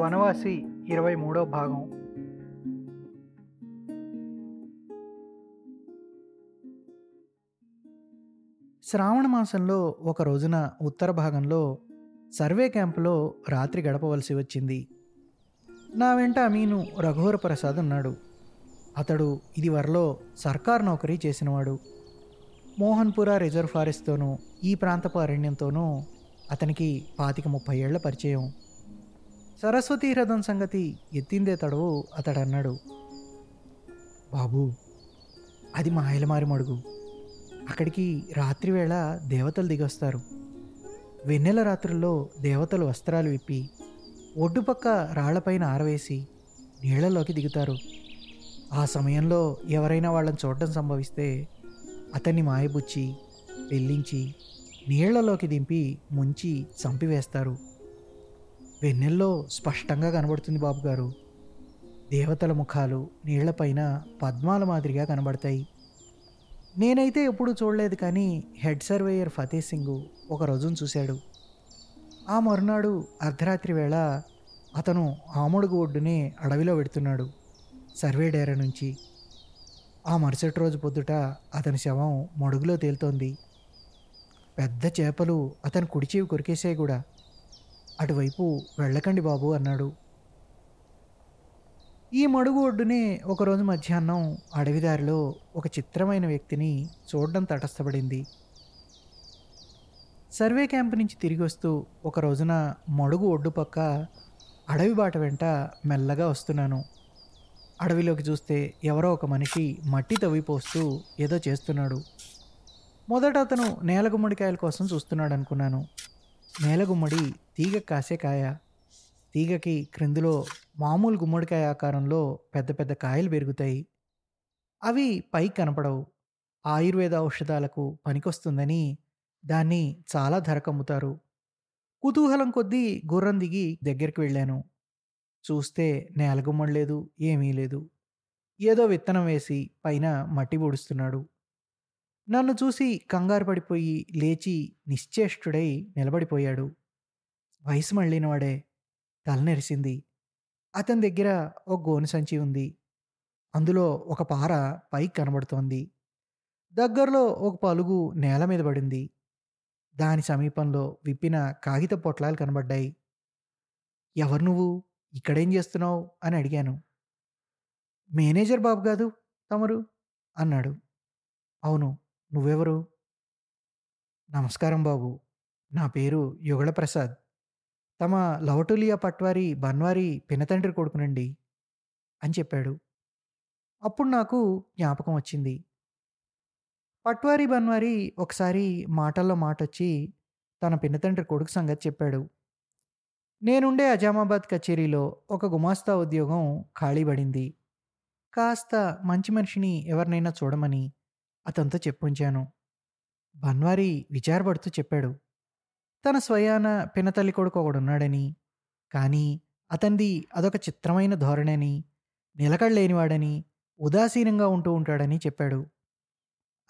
వనవాసి ఇరవై మూడో భాగం. శ్రావణ మాసంలో ఒక రోజున ఉత్తర భాగంలో సర్వే క్యాంపులో రాత్రి గడపవలసి వచ్చింది. నా వెంట అమీను రఘువర ప్రసాద్ ఉన్నాడు. అతడు ఇదివరలో సర్కార్ నౌకరీ చేసినవాడు. మోహన్పుర రిజర్వ్ ఫారెస్ట్తోనూ ఈ ప్రాంతపు అరణ్యంతోనూ అతనికి పాతిక ముప్పై ఏళ్ళ పరిచయం. సరస్వతీ హ్రదం సంగతి ఎత్తిందే తడవు అతడన్నాడు. బాబు అది మాయలమారి మడుగు. అక్కడికి రాత్రివేళ దేవతలు దిగొస్తారు. వెన్నెల రాత్రుల్లో దేవతలు వస్త్రాలు విప్పి ఒడ్డుపక్క రాళ్ళపైన ఆరవేసి నీళ్ళలోకి దిగుతారు. ఆ సమయంలో ఎవరైనా వాళ్ళని చూడడం సంభవిస్తే అతన్ని మాయబుచ్చి పెళ్ళించి నీళ్ళలోకి దింపి ముంచి చంపివేస్తారు. వెన్నెల్లో స్పష్టంగా కనబడుతుంది బాబుగారు దేవతల ముఖాలు నీళ్ళపైన పద్మాల మాదిరిగా కనబడతాయి. నేనైతే ఎప్పుడూ చూడలేదు కానీ హెడ్ సర్వేయర్ ఫతే సింగ్ ఒక రోజును చూశాడు. ఆ మరునాడు అర్ధరాత్రి వేళ అతను ఆముడుగు ఒడ్డునే అడవిలో పెడుతున్నాడు సర్వే డేరా నుంచి. ఆ మరుసటి రోజు పొద్దుట అతని శవం మడుగులో తేలుతోంది. పెద్ద చేపలు అతని కుడిచేవి కొరికేసాయి కూడా. అటువైపు వెళ్ళకండి బాబు అన్నాడు. ఈ మడుగు ఒడ్డునే ఒకరోజు మధ్యాహ్నం అడవిదారిలో ఒక చిత్రమైన వ్యక్తిని చూడడం తటస్థపడింది. సర్వే క్యాంప్ నుంచి తిరిగి వస్తూ ఒక రోజున మడుగు ఒడ్డు పక్క అడవి బాట వెంట మెల్లగా వస్తున్నాను. అడవిలోకి చూస్తే ఎవరో ఒక మనిషి మట్టి తవ్విపోస్తూ ఏదో చేస్తున్నాడు. మొదట అతను నేల గుమ్మడికాయల కోసం చూస్తున్నాడు అనుకున్నాను నేల గుమ్మడి తీగ కాసే కాయ తీగకి క్రిందిలో మామూలు గుమ్మడికాయ ఆకారంలో పెద్ద పెద్ద కాయలు పెరుగుతాయి. అవి పైకి కనపడవు. ఆయుర్వేద ఔషధాలకు పనికొస్తుందని దాన్ని చాలా ధరకమ్ముతారు కుతూహలం కొద్దీ గుర్రం దిగి దగ్గరికి వెళ్ళాను. చూస్తే నేలగుమ్మడి లేదు ఏమీ లేదు. ఏదో విత్తనం వేసి పైన మట్టి పొడుస్తున్నాడు. నన్ను చూసి కంగారు పడిపోయి లేచి నిశ్చేష్టుడై నిలబడిపోయాడు. వయసు మళ్ళినవాడే. తలనెరిసింది అతని దగ్గర ఒక గోను సంచి ఉంది. అందులో ఒక పార పైకి కనబడుతోంది. దగ్గరలో ఒక పలుగు నేల మీద పడింది. దాని సమీపంలో విప్పిన కాగిత పొట్లాలు కనబడ్డాయి. ఎవరు నువ్వు? ఇక్కడేం చేస్తున్నావు? అని అడిగాను. మేనేజర్ బాబు కాదు తమరు? అన్నాడు. అవును నువ్వెవరు? నమస్కారం బాబు. నా పేరు యుగళ ప్రసాద్. తమ లవటులియా పట్వారి బన్వారి పినతండ్రి కొడుకునండి అని చెప్పాడు. అప్పుడు నాకు జ్ఞాపకం వచ్చింది. పట్వారి బన్వారి ఒకసారి మాటల్లో మాటొచ్చి తన పినతండ్రి కొడుకు సంగతి చెప్పాడు. నేనుండే అజామాబాద్ కచేరీలో ఒక గుమాస్తా ఉద్యోగం ఖాళీ పడింది. కాస్త మంచి మనిషిని ఎవరినైనా చూడమని అతనితో చెప్పుంచాను. బన్వారి విచారపడుతూ చెప్పాడు తన స్వయాన పినతల్లి కొడుకు ఒకడున్నాడని కానీ అతనిది అదొక చిత్రమైన ధోరణని నిలకడలేనివాడని ఉదాసీనంగా ఉంటూ ఉంటాడని చెప్పాడు.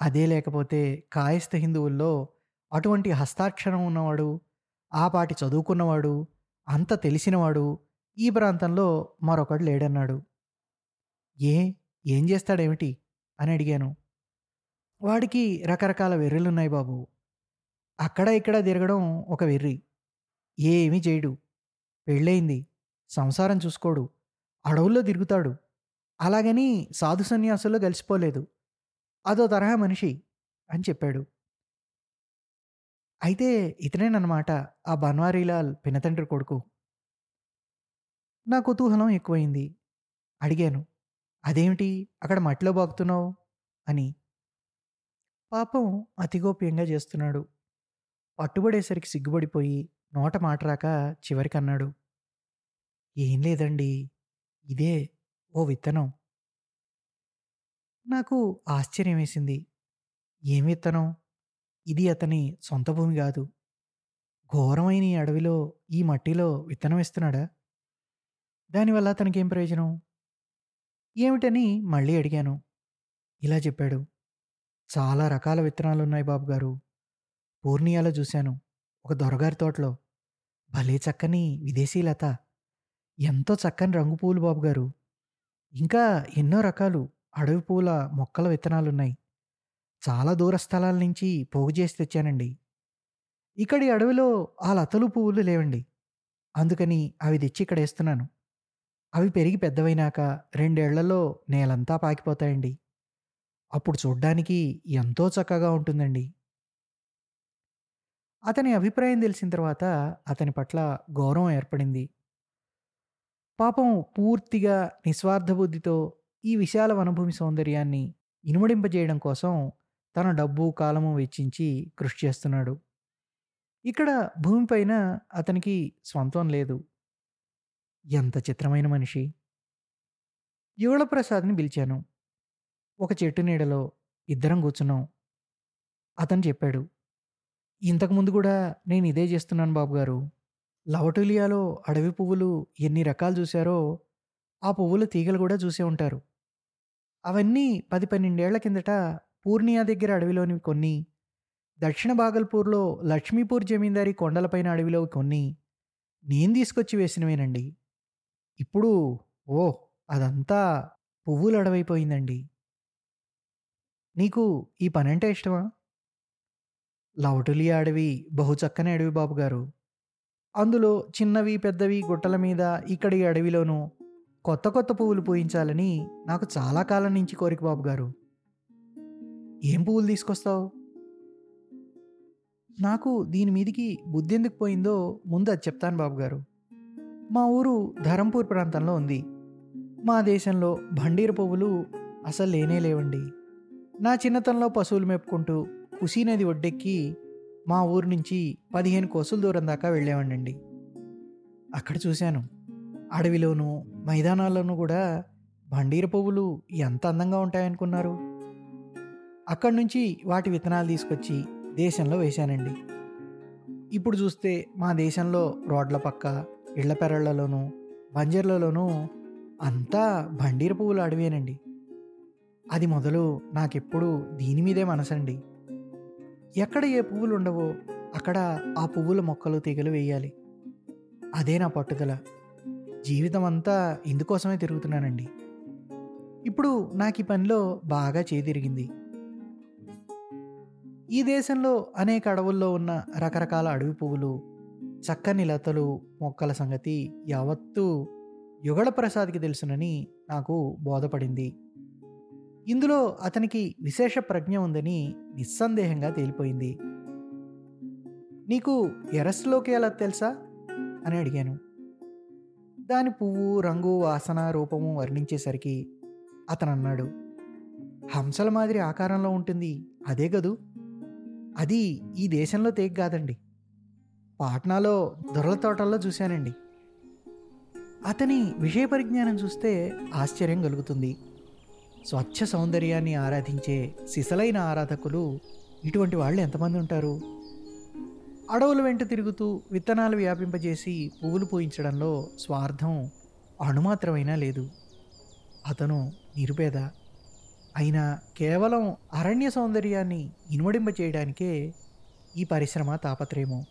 అదే లేకపోతే కాయస్థ హిందువుల్లో అటువంటి హస్తాక్షరం ఉన్నవాడు ఆ పాటి చదువుకున్నవాడు అంత తెలిసినవాడు ఈ ప్రాంతంలో మరొకడు లేడన్నాడు. ఏ? ఏం చేస్తాడేమిటి? అని అడిగాను. వాడికి రకరకాల వెర్రెలున్నాయి బాబు. అక్కడ ఇక్కడ తిరగడం ఒక వెర్రి. ఏమీ చేయడు. పెళ్ళయింది. సంసారం చూసుకోడు. అడవుల్లో తిరుగుతాడు. అలాగని సాధు సన్యాసుల్లో కలిసిపోలేదు. అదో తరహా మనిషి అని చెప్పాడు. అయితే ఇతనేనమాట ఆ బన్వారీలాల్ పినతండ్రి కొడుకు. నా కుతూహలం ఎక్కువైంది. అడిగాను. అదేమిటి? అక్కడ మట్టిలో బాగుతున్నావు? అని. పాపం అతిగోప్యంగా చేస్తున్నాడు. పట్టుబడేసరికి సిగ్గుపడిపోయి నోట మాట రాక ఏం లేదండి ఇదే ఓ విత్తనం. నాకు ఆశ్చర్యం వేసింది ఏం విత్తనం? ఇది అతని సొంత భూమి కాదు. ఘోరమైన ఈ అడవిలో ఈ మట్టిలో విత్తనం ఇస్తున్నాడా దానివల్ల అతనికేం ప్రయోజనం? ఏమిటని మళ్ళీ అడిగాను. ఇలా చెప్పాడు. చాలా రకాల విత్తనాలు ఉన్నాయి బాబు గారు పూర్ణియాలో చూశాను. ఒక దొరగారి తోటలో. భలే చక్కని విదేశీ లత. ఎంతో చక్కని రంగు పూలు బాబు గారు ఇంకా ఎన్నో రకాలు అడవి పూల మొక్కల విత్తనాలున్నాయి. చాలా దూర స్థలాల నుంచి పోగు చేసి తెచ్చానండి. ఇక్కడి అడవిలో ఆ లతలు పువ్వులు లేవండి. అందుకని అవి తెచ్చి ఇక్కడ వేస్తున్నాను. అవి పెరిగి పెద్దవైనాక రెండేళ్ళలో నేలంతా పాకిపోతాయండి. అప్పుడు చూడ్డానికి ఎంతో చక్కగా ఉంటుందండి. అతని అభిప్రాయం తెలిసిన తర్వాత అతని పట్ల గౌరవం ఏర్పడింది. పాపం పూర్తిగా నిస్వార్థ బుద్ధితో ఈ విశాల వనభూమి సౌందర్యాన్ని ఇనుమడింపజేయడం కోసం తన డబ్బు కాలము వెచ్చించి కృషి చేస్తున్నాడు. ఇక్కడ భూమిపైన అతనికి స్వంతం లేదు. ఎంత చిత్రమైన మనిషి. యుగళప్రసాద్ని పిలిచాను. ఒక చెట్టు నీడలో ఇద్దరం కూర్చున్నాం. అతను చెప్పాడు ఇంతకుముందు కూడా నేను ఇదే చేస్తున్నాను బాబు గారు. లవటూలియాలో అడవి పువ్వులు ఎన్ని రకాలు చూశారో ఆ పువ్వుల తీగలు కూడా చూసే ఉంటారు. అవన్నీ పది పన్నెండేళ్ళ కిందట పూర్ణియా దగ్గర అడవిలోని కొన్ని దక్షిణ బాగల్పూర్లో లక్ష్మీపూర్ జమీందారి కొండలపైన అడవిలో కొన్ని నేను తీసుకొచ్చి వేసినవేనండి. ఇప్పుడు ఓ అదంతా పువ్వులు అడవైపోయిందండి. నీకు ఈ పని అంటే ఇష్టమా? లవటులియా అడవి బహు చక్కని అడవి బాబు గారు. అందులో చిన్నవి పెద్దవి గుట్టల మీద ఇక్కడి అడవిలోనూ కొత్త కొత్త పువ్వులు పూయించాలని నాకు చాలా కాలం నుంచి కోరిక బాబు గారు. ఏం పువ్వులు తీసుకొస్తావు? నాకు దీని మీదికి బుద్ధి ఎందుకు పోయిందో ముందు అది చెప్తాను బాబుగారు మా ఊరు ధరంపూర్ ప్రాంతంలో ఉంది. మా దేశంలో బండీర పువ్వులు అసలు లేనే లేవండి. నా చిన్నతనంలో పశువులు మేపుకుంటూ కుసీ నది ఒడ్డెక్కి మా ఊరు నుంచి పదిహేను కోసుల దూరం దాకా వెళ్ళేవాడినండి. అక్కడ చూశాను. అడవిలోనూ మైదానాల్లోనూ కూడా బండీర పువ్వులు ఎంత అందంగా ఉంటాయనుకున్నారు. అక్కడి నుంచి వాటి విత్తనాలు తీసుకొచ్చి దేశంలో వేశానండి. ఇప్పుడు చూస్తే మా దేశంలో రోడ్ల పక్క ఇళ్ళ పెరళ్ళలోనూ బంజర్లలోనూ అంతా బండీర పువ్వుల అడవేనండి. అది మొదలు నాకెప్పుడు దీని మీదే మనసండి. ఎక్కడ ఏ పువ్వులు ఉండవో అక్కడ ఆ పువ్వుల మొక్కలు తీగలు వేయాలి. అదే నా పట్టుదల. జీవితం అంతా ఇందుకోసమే తిరుగుతున్నానండి. ఇప్పుడు నాకు ఈ పనిలో బాగా చేతిరిగింది ఈ దేశంలో అనేక అడవుల్లో ఉన్న రకరకాల అడవి పువ్వులు చక్కని లతలు మొక్కల సంగతి యావత్తూ యుగళ ప్రసాద్కి తెలుసునని నాకు బోధపడింది. ఇందులో అతనికి విశేష ప్రజ్ఞ ఉందని నిస్సందేహంగా తేలిపోయింది. నీకు ఎరస్లోకి ఎలా తెలుసా? అని అడిగాను. దాని పువ్వు రంగు వాసన రూపము వర్ణించేసరికి అతను అన్నాడు హంసల మాదిరి ఆకారంలో ఉంటుంది. అదే కదూ అది ఈ దేశంలో తేగ కాదండి. పాట్నాలో దొరల తోటల్లో చూశానండి. అతని విషయ పరిజ్ఞానం చూస్తే ఆశ్చర్యం కలుగుతుంది. స్వచ్ఛ సౌందర్యాన్ని ఆరాధించే సిసలైన ఆరాధకులు ఇటువంటి వాళ్ళు ఎంతమంది ఉంటారు? అడవుల వెంట తిరుగుతూ విత్తనాలు వ్యాపింపజేసి పువ్వులు పూయించడంలో స్వార్థం అణుమాత్రమైనా లేదు. అతను నిరుపేద. అయినా కేవలం అరణ్య సౌందర్యాన్ని ఇనుమడింప చేయడానికే ఈ పరిశ్రమ తాపత్రయము.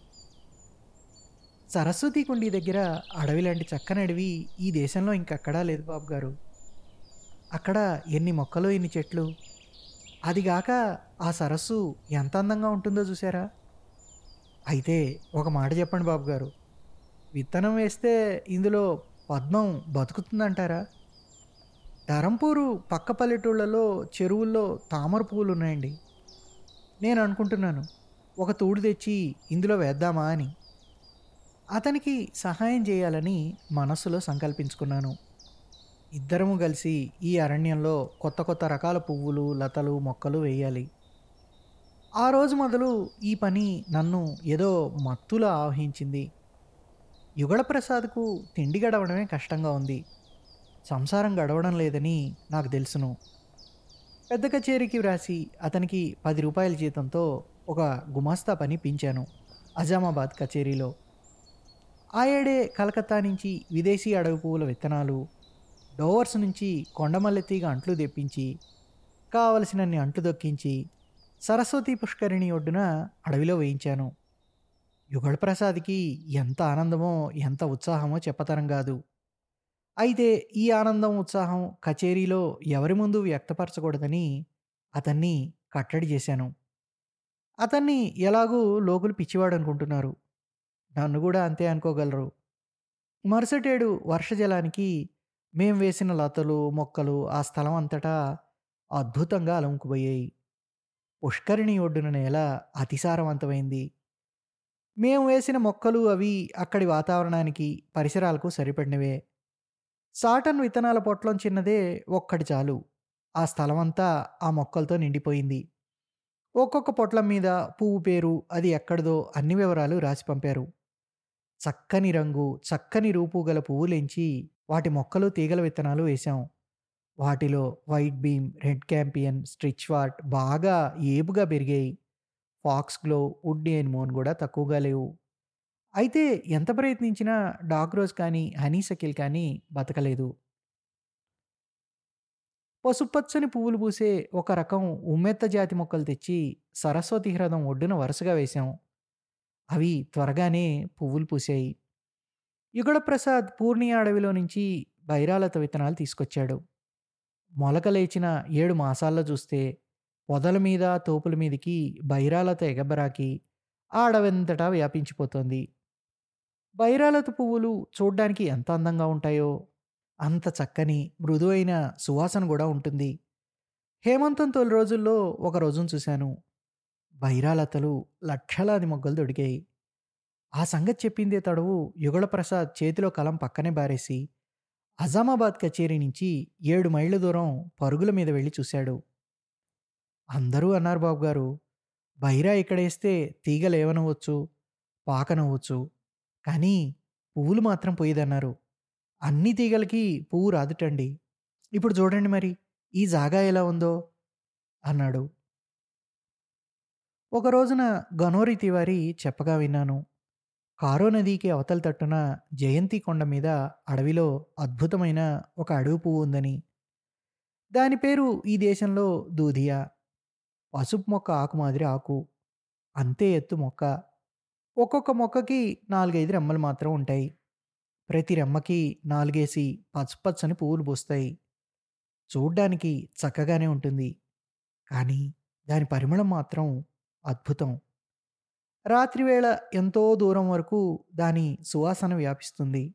సరస్వతి కుండీ దగ్గర అడవి లాంటి చక్కని ఈ దేశంలో ఇంకెక్కడా లేదు బాబు గారు అక్కడ ఎన్ని మొక్కలు ఎన్ని చెట్లు? అదిగాక ఆ సరస్సు ఎంత అందంగా ఉంటుందో చూసారా అయితే ఒక మాట చెప్పండి బాబు గారు విత్తనం వేస్తే ఇందులో పద్మం బతుకుతుందంటారా? ధరంపూరు పక్క పల్లెటూళ్ళలో చెరువుల్లో తామర పువ్వులు ఉన్నాయండి. నేను అనుకుంటున్నాను ఒక తూడు తెచ్చి ఇందులో వేద్దామా అని. అతనికి సహాయం చేయాలని మనస్సులో సంకల్పించుకున్నాను. ఇద్దరము కలిసి ఈ అరణ్యంలో కొత్త కొత్త రకాల పువ్వులు లతలు మొక్కలు వేయాలి. ఆ రోజు మొదలు ఈ పని నన్ను ఏదో మత్తులో ఆవహించింది. యుగళప్రసాద్కు తిండి గడవడమే కష్టంగా ఉంది. సంసారం గడవడం లేదని నాకు తెలుసును. పెద్ద కచేరీకి వ్రాసి అతనికి పది రూపాయల జీతంతో ఒక గుమాస్తా పని పించాను అజామాబాద్ కచేరీలో. ఆ ఏడే కలకత్తా నుంచి విదేశీ అడవి పువ్వుల విత్తనాలు డోవర్స్ నుంచి కొండమల్లెతీగ అంట్లు తెప్పించి కావలసినన్ని అంట్లు దొక్కించి సరస్వతి పుష్కరిణి ఒడ్డున అడవిలో వేయించాను యుగళప్రసాద్కి ఎంత ఆనందమో, ఎంత ఉత్సాహమో చెప్పతరం కాదు అయితే ఈ ఆనందం, ఉత్సాహం కచేరీలో ఎవరి ముందు వ్యక్తపరచకూడదని అతన్ని కట్టడి చేశాను. అతన్ని ఎలాగూ లోకులు పిచ్చివాడు అనుకుంటున్నారు నన్ను కూడా అంతే అనుకోగలరు. మరుసటేడు వర్షజలానికి మేం వేసిన లతలు, మొక్కలు ఆ స్థలం అంతటా అద్భుతంగా అలుముకుపోయాయి. పుష్కరిణి ఒడ్డున నేల అతిసారవంతమైంది. మేము వేసిన మొక్కలు అవి అక్కడి వాతావరణానికి, పరిసరాలకు సరిపడినవే. సాటన్ విత్తనాల పొట్లం చిన్నదే ఒక్కటి చాలు. ఆ స్థలమంతా ఆ మొక్కలతో నిండిపోయింది. ఒక్కొక్క పొట్లం మీద పువ్వు పేరు, అది ఎక్కడిదో అన్ని వివరాలు రాసి పంపారు. చక్కని రంగు, చక్కని రూపు గల పువ్వులెంచి వాటి మొక్కలు, తీగల విత్తనాలు వేశాం. వాటిలో white beam, red campion, stitchwort బాగా ఏపుగా పెరిగాయి. ఫాక్స్ గ్లో, వుడ్ మోన్ కూడా తక్కువగా లేవు. అయితే ఎంత ప్రయత్నించినా డాగ్ రోజ్ కానీ, హనీసకిల్ కానీ బతకలేదు. పసుపచ్చని పువ్వులు పూసే ఒక రకం ఉమ్మెత్త జాతి మొక్కలు తెచ్చి సరస్వతి హ్రదం ఒడ్డున వరుసగా వేశాం. అవి త్వరగానే పువ్వులు పూసాయి యుగళ పూర్ణి పూర్ణియా అడవిలో నుంచి బైరాలత విత్తనాలు తీసుకొచ్చాడు. మొలక లేచిన ఏడు మాసాల్లో చూస్తే పొదల మీద, తోపుల మీదికి బైరాలత ఎగబరాకి ఆ అడవంతటా వ్యాపించిపోతోంది. బైరాలత పువ్వులు చూడ్డానికి ఎంత అందంగా ఉంటాయో, అంత చక్కని, మృదువైన సువాసన కూడా ఉంటుంది. హేమంతం తొలి రోజుల్లో ఒక రోజును చూశాను. బైరాలతలు లక్షలాది మొగ్గలు దొడికాయి. ఆ సంగతి చెప్పిందే తడవు యుగళప్రసాద్ చేతిలో కలం పక్కనే బారేసి, అజామాబాద్ కచేరీ నుంచి ఏడు మైళ్ళ దూరం పరుగుల మీద వెళ్ళి చూశాడు. అందరూ అన్నారు బాబుగారు, బైరా ఇక్కడేస్తే తీగలేవనవచ్చు, పాకనవ్వచ్చు కానీ పువ్వులు మాత్రం పోయేదన్నారు అన్ని తీగలకి పువ్వు రాదుటండి. ఇప్పుడు చూడండి మరి ఈ జాగా ఎలా ఉందో అన్నాడు. ఒక రోజున గనోరి తివారి చెప్పగా విన్నాను. కారో నదికి అవతల తట్టున జయంతి కొండ మీద అడవిలో అద్భుతమైన ఒక అడవి పువ్వు ఉందని. దాని పేరు ఈ దేశంలో దూధియా. పసుపు మొక్క ఆకు మాదిరి ఆకు. అంతే ఎత్తు మొక్క. ఒక్కొక్క మొక్కకి నాలుగైదు రెమ్మలు మాత్రం ఉంటాయి. ప్రతి రెమ్మకి నాలుగేసి పచ్చపచ్చని పువ్వులు పూస్తాయి. చూడ్డానికి చక్కగానే ఉంటుంది. కానీ దాని పరిమళం మాత్రం అద్భుతం. రాత్రివేళ ఎంతో దూరం వరకు దాని సువాసన వ్యాపిస్తుంది.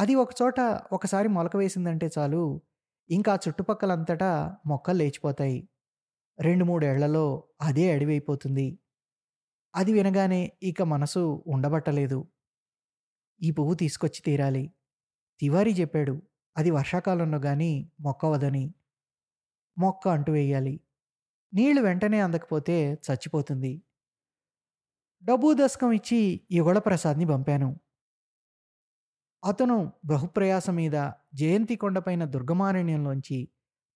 అది ఒకచోట ఒకసారి మొలక వేసిందంటే చాలు, ఇంకా చుట్టుపక్కలంతటా మొక్కలు లేచిపోతాయి. రెండు మూడేళ్ళలో అదే అడివైపోతుంది అది వినగానే ఇక మనసు ఉండబట్టలేదు. ఈ పువ్వు తీసుకొచ్చి తీరాలి. తివారీ చెప్పాడు. అది వర్షాకాలంలో గాని మొక్కవదని. మొక్క అంటు వేయాలి. నీళ్ళు వెంటనే అందకపోతే చచ్చిపోతుంది. డబ్బు దశకం ఇచ్చి యుగళప్రసాద్ని పంపాను. అతను బహుప్రయాస మీద జయంతి కొండపైన దుర్గమారణ్యంలోంచి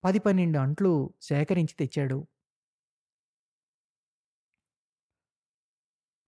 పది పన్నెండు అంట్లు సేకరించి తెచ్చాడు.